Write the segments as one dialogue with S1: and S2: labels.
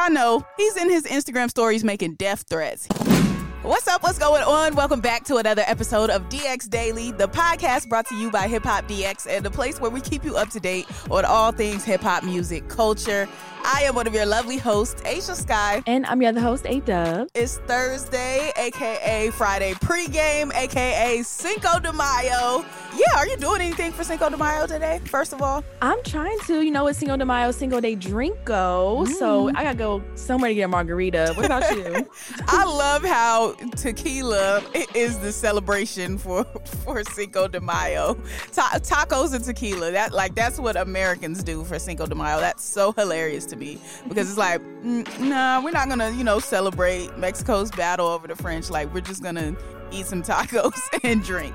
S1: I know, he's in his Instagram stories making death threats. What's up? What's going on? Welcome back to another episode of DX Daily, the podcast brought to you by Hip Hop DX and the place where we keep you up to date on all things hip hop music, culture. I am one of your lovely hosts, Ashia Skye.
S2: And I'm your other host, A Dub.
S1: It's Thursday, aka Friday pregame, aka Cinco de Mayo. Yeah, are you doing anything for Cinco de Mayo today, first of all?
S2: I'm trying to. You know, it's Cinco de Mayo, Cinco de Drinko. Mm. So I gotta go somewhere to get a margarita. What about you?
S1: I love how tequila is the celebration for for Cinco de Mayo. Ta- tacos and tequila. That like that's what Americans do for Cinco de Mayo. That's so hilarious to me because it's like, mm, nah, we're not gonna, you know, celebrate Mexico's battle over the French. Like, we're just gonna eat some tacos and drink.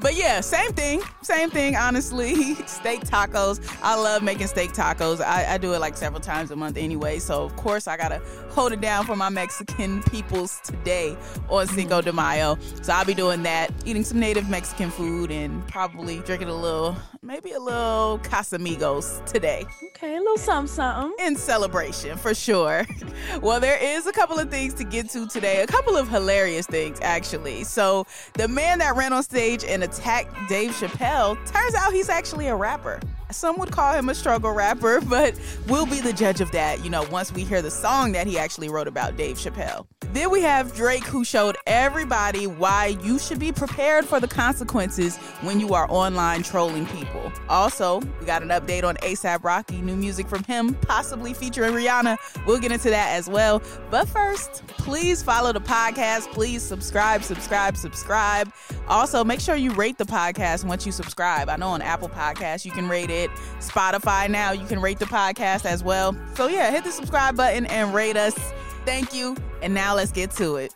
S1: But yeah, same thing. Same thing, honestly. steak tacos. I love making steak tacos. I, I, do it like several times a month anyway. So, of course, I got to hold it down for my Mexican peoples today on Cinco de Mayo. So, I'll be doing that, eating some native Mexican food and probably drinking a little, maybe a little Casamigos today.
S2: Okay, a little something, something.
S1: In celebration, for sure. well, there is a couple of things to get to today, a couple of hilarious things, actually. So the man that ran on stage and attacked Dave Chappelle turns out he's actually a rapper. Some would call him a struggle rapper, but we'll be the judge of that, you know, once we hear the song that he actually wrote about Dave Chappelle. Then we have Drake, who showed everybody why you should be prepared for the consequences when you are online trolling people. Also, we got an update on ASAP Rocky, new music from him, possibly featuring Rihanna. We'll get into that as well. But first, please follow the podcast. Please subscribe, subscribe, subscribe. Also, make sure you rate the podcast once you subscribe. I know on Apple Podcasts you can rate it. Spotify now you can rate the podcast as well. So yeah, hit the subscribe button and rate us. Thank you. And now let's get to it.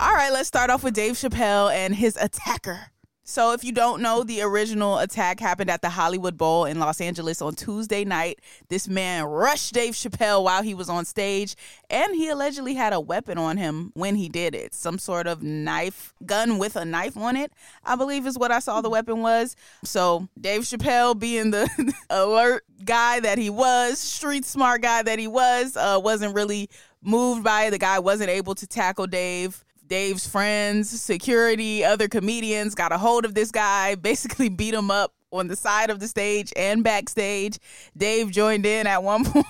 S1: All right, let's start off with Dave Chappelle and his attacker. So, if you don't know, the original attack happened at the Hollywood Bowl in Los Angeles on Tuesday night. This man rushed Dave Chappelle while he was on stage, and he allegedly had a weapon on him when he did it. Some sort of knife, gun with a knife on it, I believe is what I saw the weapon was. So, Dave Chappelle, being the alert guy that he was, street smart guy that he was, uh, wasn't really moved by it. The guy wasn't able to tackle Dave. Dave's friends, security, other comedians got a hold of this guy, basically beat him up on the side of the stage and backstage. Dave joined in at one point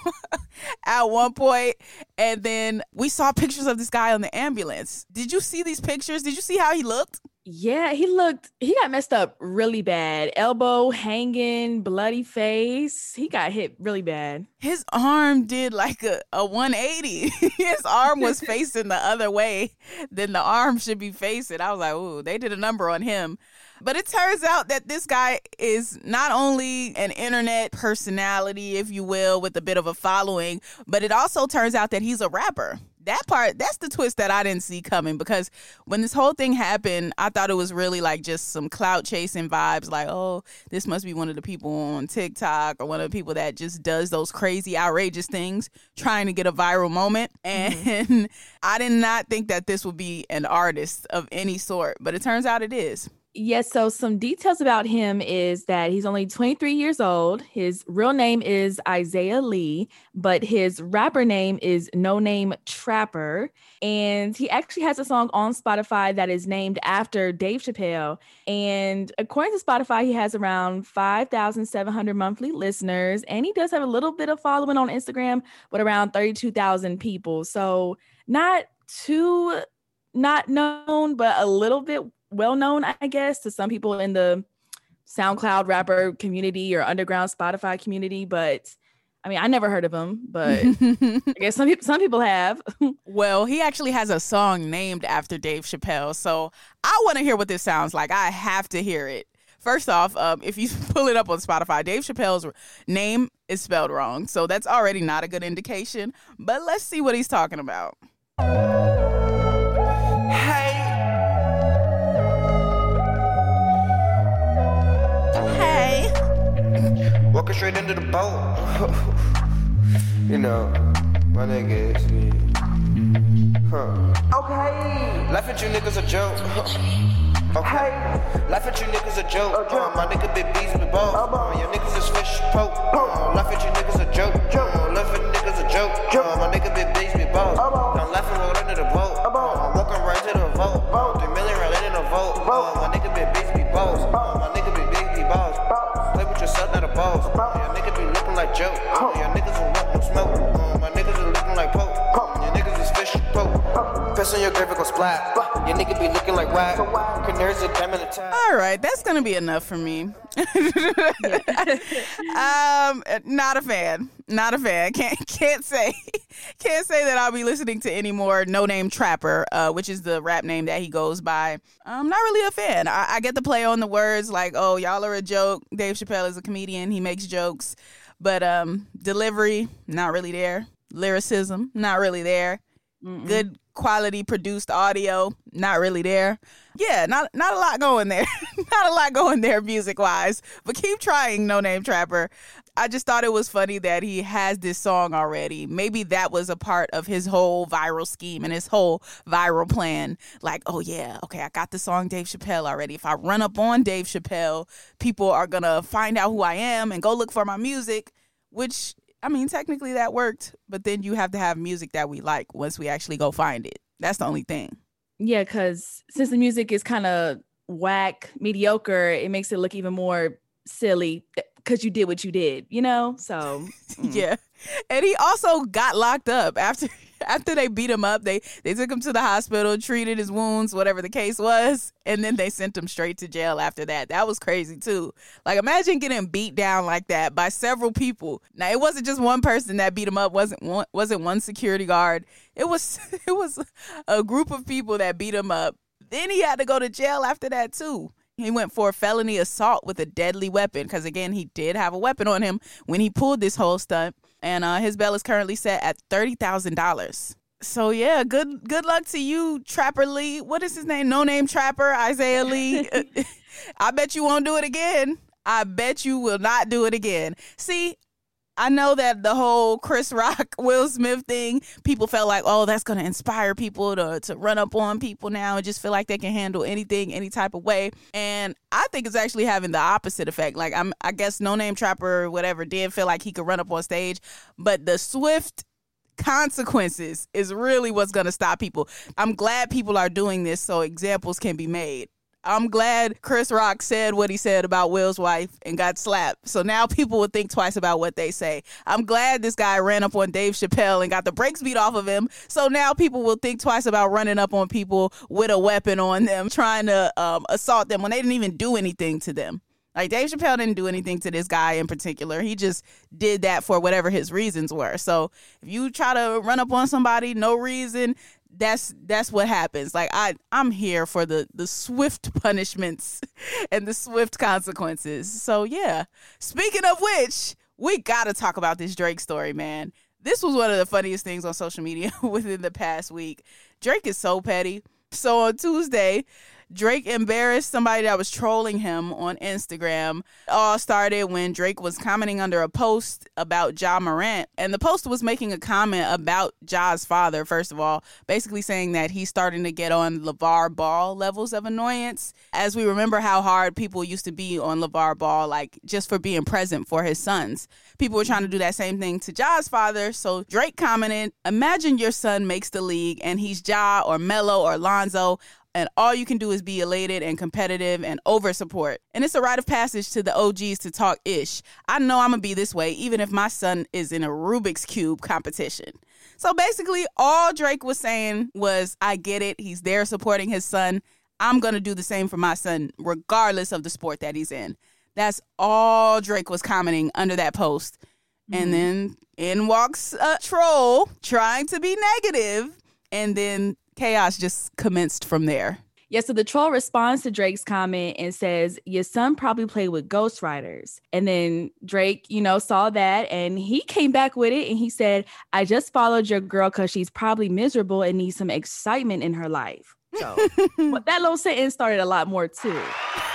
S1: at one point and then we saw pictures of this guy on the ambulance. Did you see these pictures? Did you see how he looked?
S2: Yeah, he looked, he got messed up really bad. Elbow hanging, bloody face. He got hit really bad.
S1: His arm did like a, a 180. His arm was facing the other way than the arm should be facing. I was like, ooh, they did a number on him. But it turns out that this guy is not only an internet personality, if you will, with a bit of a following, but it also turns out that he's a rapper that part that's the twist that i didn't see coming because when this whole thing happened i thought it was really like just some clout chasing vibes like oh this must be one of the people on tiktok or one of the people that just does those crazy outrageous things trying to get a viral moment mm-hmm. and mm-hmm. i did not think that this would be an artist of any sort but it turns out it is
S2: Yes, so some details about him is that he's only 23 years old. His real name is Isaiah Lee, but his rapper name is No Name Trapper. And he actually has a song on Spotify that is named after Dave Chappelle. And according to Spotify, he has around 5,700 monthly listeners. And he does have a little bit of following on Instagram, but around 32,000 people. So not too not known, but a little bit well known, I guess, to some people in the SoundCloud rapper community or underground Spotify community, but I mean, I never heard of him, but I guess some people some people have.
S1: well, he actually has a song named after Dave Chappelle, so I want to hear what this sounds like. I have to hear it. First off, um, if you pull it up on Spotify, Dave Chappelle's name is spelled wrong. So that's already not a good indication. But let's see what he's talking about.
S3: Walking straight into the boat. you know, my nigga is me. Huh. Okay. Life at you niggas a joke. okay. Life at you niggas a joke. Uh, my nigga big beats with balls. Uh, your niggas is fish poke. Uh, life at you niggas a joke. On your grave, it go splat. Your nigga be looking like whack. Canaries a diamond attack.
S1: All right, that's gonna be enough for me. um, not a fan. Not a fan. Can't can't say can't say that I'll be listening to any more No Name Trapper, uh, which is the rap name that he goes by. I'm not really a fan. I, I get the play on the words like, "Oh, y'all are a joke." Dave Chappelle is a comedian. He makes jokes, but um, delivery not really there. Lyricism not really there. Good quality produced audio not really there. Yeah, not not a lot going there. not a lot going there music wise. But keep trying, No Name Trapper. I just thought it was funny that he has this song already. Maybe that was a part of his whole viral scheme and his whole viral plan. Like, oh yeah, okay, I got the song Dave Chappelle already. If I run up on Dave Chappelle, people are gonna find out who I am and go look for my music, which I mean, technically that worked, but then you have to have music that we like once we actually go find it. That's the only thing.
S2: Yeah, because since the music is kind of whack, mediocre, it makes it look even more silly because you did what you did, you know? So, mm.
S1: Yeah. And he also got locked up after after they beat him up. They they took him to the hospital, treated his wounds, whatever the case was, and then they sent him straight to jail after that. That was crazy too. Like imagine getting beat down like that by several people. Now it wasn't just one person that beat him up. wasn't one, wasn't one security guard. It was it was a group of people that beat him up. Then he had to go to jail after that too. He went for felony assault with a deadly weapon because, again, he did have a weapon on him when he pulled this whole stunt. And uh, his bail is currently set at thirty thousand dollars. So yeah, good good luck to you, Trapper Lee. What is his name? No name Trapper Isaiah Lee. I bet you won't do it again. I bet you will not do it again. See, I know that the whole Chris Rock, Will Smith thing, people felt like, oh, that's going to inspire people to, to run up on people now and just feel like they can handle anything, any type of way. And I think it's actually having the opposite effect. Like, I'm, I guess No Name Trapper, whatever, did feel like he could run up on stage, but the swift consequences is really what's going to stop people. I'm glad people are doing this so examples can be made. I'm glad Chris Rock said what he said about Will's wife and got slapped. So now people will think twice about what they say. I'm glad this guy ran up on Dave Chappelle and got the brakes beat off of him. So now people will think twice about running up on people with a weapon on them, trying to um, assault them when they didn't even do anything to them. Like Dave Chappelle didn't do anything to this guy in particular. He just did that for whatever his reasons were. So if you try to run up on somebody, no reason, that's that's what happens. Like I I'm here for the the swift punishments and the swift consequences. So yeah. Speaking of which, we got to talk about this Drake story, man. This was one of the funniest things on social media within the past week. Drake is so petty. So on Tuesday, Drake embarrassed somebody that was trolling him on Instagram. It all started when Drake was commenting under a post about Ja Morant. And the post was making a comment about Ja's father, first of all, basically saying that he's starting to get on LaVar Ball levels of annoyance. As we remember how hard people used to be on LaVar Ball, like just for being present for his sons. People were trying to do that same thing to Ja's father. So Drake commented, Imagine your son makes the league and he's Ja or Melo or Lonzo and all you can do is be elated and competitive and over support. And it's a rite of passage to the OGs to talk ish. I know I'm gonna be this way even if my son is in a Rubik's Cube competition. So basically, all Drake was saying was, I get it. He's there supporting his son. I'm gonna do the same for my son, regardless of the sport that he's in. That's all Drake was commenting under that post. Mm-hmm. And then in walks a troll trying to be negative, and then chaos just commenced from there.
S2: Yeah, so the troll responds to Drake's comment and says, Your son probably played with ghostwriters. And then Drake, you know, saw that and he came back with it and he said, I just followed your girl because she's probably miserable and needs some excitement in her life. So but that little sentence started a lot more too.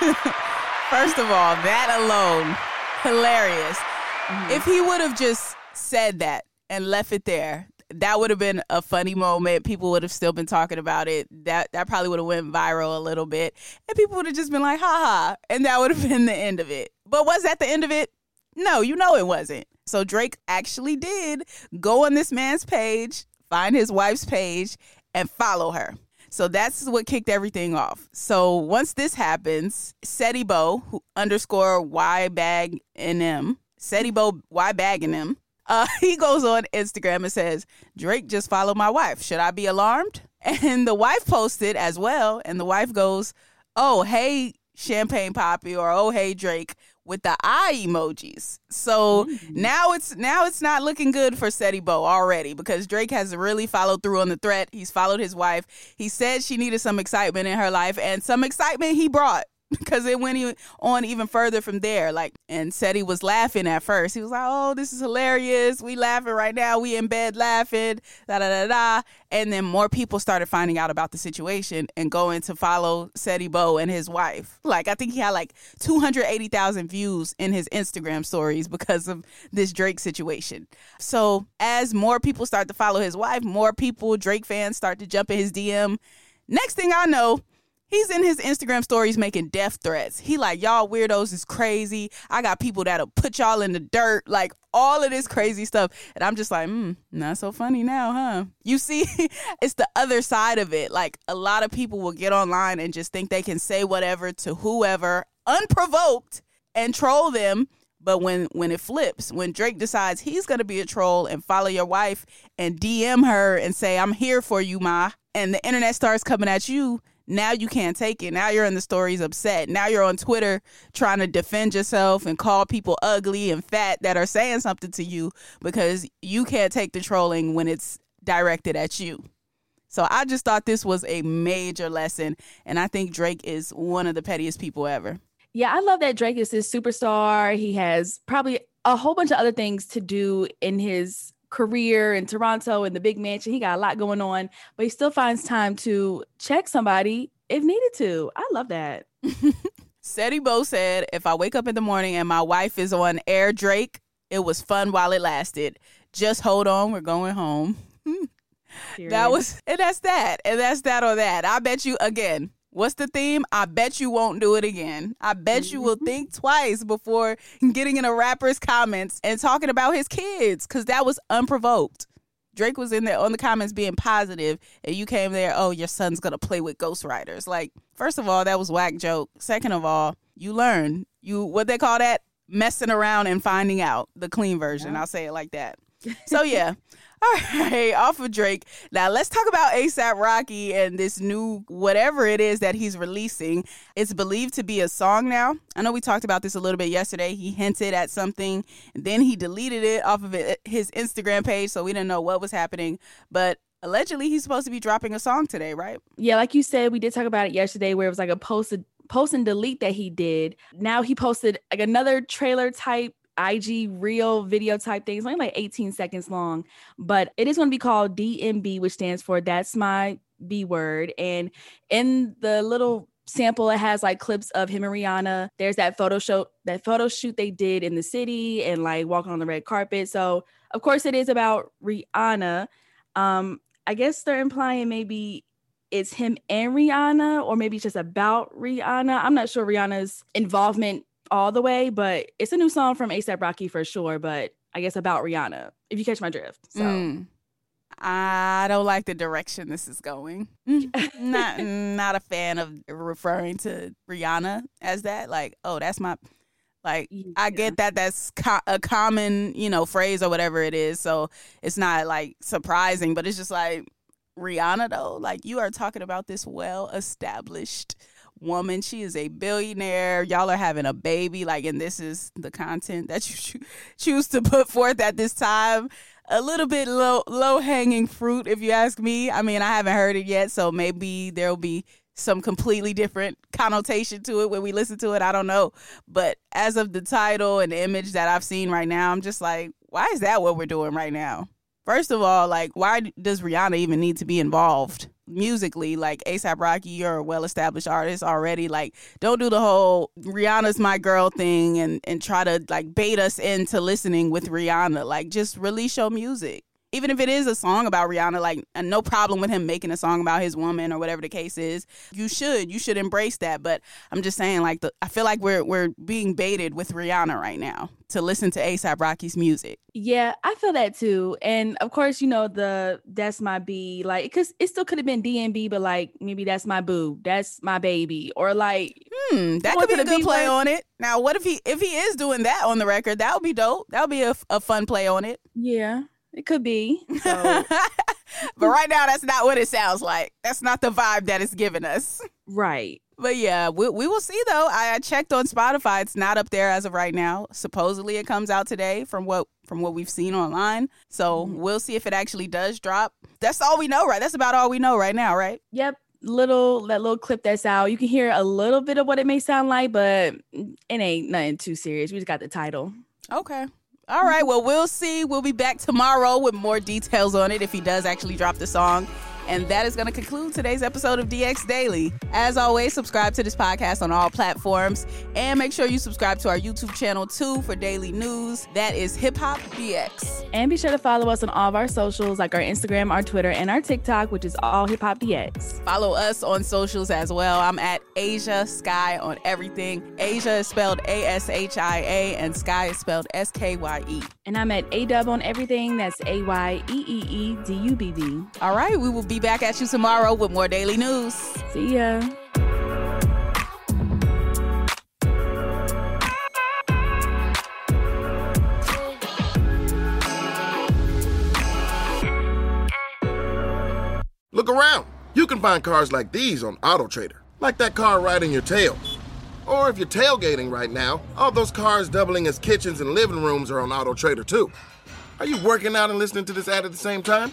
S1: First of all, that alone, hilarious. Mm-hmm. If he would have just said that and left it there, that would have been a funny moment. People would have still been talking about it. That that probably would have went viral a little bit, and people would have just been like, "Ha ha," and that would have been the end of it. But was that the end of it? No, you know it wasn't. So Drake actually did go on this man's page, find his wife's page, and follow her. So that's what kicked everything off. So once this happens, Seti Bo, underscore Y bag and M, Seti Bo Y bagging him, uh, he goes on Instagram and says, Drake just followed my wife. Should I be alarmed? And the wife posted as well. And the wife goes, Oh, hey, Champagne Papi, or Oh, hey, Drake, with the eye emojis. So mm. now it's now it's not looking good for Seti Bo already because Drake has really followed through on the threat. He's followed his wife. He said she needed some excitement in her life, and some excitement he brought because it went on even further from there. Like, and said he was laughing at first. He was like, "Oh, this is hilarious. We laughing right now. We in bed laughing." Da da da da. And then more people started finding out about the situation and going to follow Seti Bo and his wife. Like, I think he had like two hundred eighty thousand views in his Instagram stories because of this Drake situation. So as more people start to follow his wife, more people Drake fans start to jump in his DM. Next thing I know, He's in his Instagram stories making death threats. He like, y'all weirdos is crazy. I got people that'll put y'all in the dirt, like all of this crazy stuff. And I'm just like, hmm, not so funny now, huh? You see, it's the other side of it. Like a lot of people will get online and just think they can say whatever to whoever unprovoked and troll them. But when when it flips, when Drake decides he's gonna be a troll and follow your wife and DM her and say, I'm here for you, Ma, and the internet starts coming at you, now you can't take it. Now you're in the stories upset. Now you're on Twitter trying to defend yourself and call people ugly and fat that are saying something to you because you can't take the trolling when it's directed at you. So I just thought this was a major lesson. And I think Drake is one of the pettiest people ever.
S2: Yeah, I love that Drake is this superstar. He has probably a whole bunch of other things to do in his career in Toronto and the big mansion. He got a lot going on, but he still finds time to check somebody if needed to. I love that.
S1: Seti Bo said, if I wake up in the morning and my wife is on air Drake, it was fun while it lasted. Just hold on, we're going home. that was and that's that. And that's that or that. I bet you again, What's the theme? I bet you won't do it again. I bet you will mm-hmm. think twice before getting in a rapper's comments and talking about his kids because that was unprovoked. Drake was in there on the comments being positive, and you came there, oh, your son's gonna play with ghostwriters. Like, first of all, that was whack joke. Second of all, you learn. You what they call that? Messing around and finding out. The clean version. Yeah. I'll say it like that. So yeah. All right, off of Drake. Now let's talk about ASAP Rocky and this new whatever it is that he's releasing. It's believed to be a song now. I know we talked about this a little bit yesterday. He hinted at something, then he deleted it off of his Instagram page, so we didn't know what was happening. But allegedly, he's supposed to be dropping a song today, right?
S2: Yeah, like you said, we did talk about it yesterday, where it was like a post post and delete that he did. Now he posted like another trailer type IG real video type thing. It's only like 18 seconds long, but it is going to be called DMB, which stands for That's My B Word. And in the little sample, it has like clips of him and Rihanna. There's that photo show, that photo shoot they did in the city and like walking on the red carpet. So, of course, it is about Rihanna. Um, I guess they're implying maybe it's him and Rihanna, or maybe it's just about Rihanna. I'm not sure Rihanna's involvement all the way, but it's a new song from ASAP Rocky for sure. But I guess about Rihanna, if you catch my drift. So. Mm.
S1: I don't like the direction this is going. not not a fan of referring to Rihanna as that. Like, oh, that's my like yeah. I get that that's co- a common, you know, phrase or whatever it is. So it's not like surprising, but it's just like Rihanna though. Like you are talking about this well established woman. She is a billionaire. Y'all are having a baby. Like, and this is the content that you choose to put forth at this time. A little bit low low hanging fruit, if you ask me. I mean, I haven't heard it yet, so maybe there'll be some completely different connotation to it when we listen to it. I don't know. But as of the title and the image that I've seen right now, I'm just like, why is that what we're doing right now? First of all, like, why does Rihanna even need to be involved musically? Like, ASAP Rocky, you're a well established artist already. Like, don't do the whole Rihanna's my girl thing and, and try to like bait us into listening with Rihanna. Like, just release your music even if it is a song about Rihanna, like no problem with him making a song about his woman or whatever the case is. You should, you should embrace that. But I'm just saying, like, the, I feel like we're we're being baited with Rihanna right now to listen to ASAP Rocky's music.
S2: Yeah, I feel that too. And of course, you know the that's my B, like, because it still could have been DMB, but like maybe that's my boo, that's my baby, or like,
S1: hmm, that could be a good play on it. Now, what if he if he is doing that on the record? That would be dope. That would be a, a fun play on it.
S2: Yeah. It could be. So.
S1: but right now, that's not what it sounds like. That's not the vibe that it's giving us.
S2: Right.
S1: But yeah, we, we will see though. I, I checked on Spotify; it's not up there as of right now. Supposedly, it comes out today from what from what we've seen online. So mm-hmm. we'll see if it actually does drop. That's all we know, right? That's about all we know right now, right?
S2: Yep. Little that little clip that's out. You can hear a little bit of what it may sound like, but it ain't nothing too serious. We just got the title.
S1: Okay. All right. Well, we'll see. We'll be back tomorrow with more details on it if he does actually drop the song. And that is going to conclude today's episode of DX Daily. As always, subscribe to this podcast on all platforms and make sure you subscribe to our YouTube channel too for daily news. That is Hip Hop DX.
S2: And be sure to follow us on all of our socials like our Instagram, our Twitter, and our TikTok, which is all Hip Hop DX.
S1: Follow us on socials as well. I'm at Ashia Skye on everything. Asia is spelled A S H I A and Sky is spelled S K Y E.
S2: And I'm at A Dub on everything. That's A Y E E E D U B B.
S1: All right. We will be back at you tomorrow with more daily news.
S2: See ya.
S4: Look around. You can find cars like these on AutoTrader, like that car right in your tail. Or if you're tailgating right now, all those cars doubling as kitchens and living rooms are on AutoTrader too. Are you working out and listening to this ad at the same time?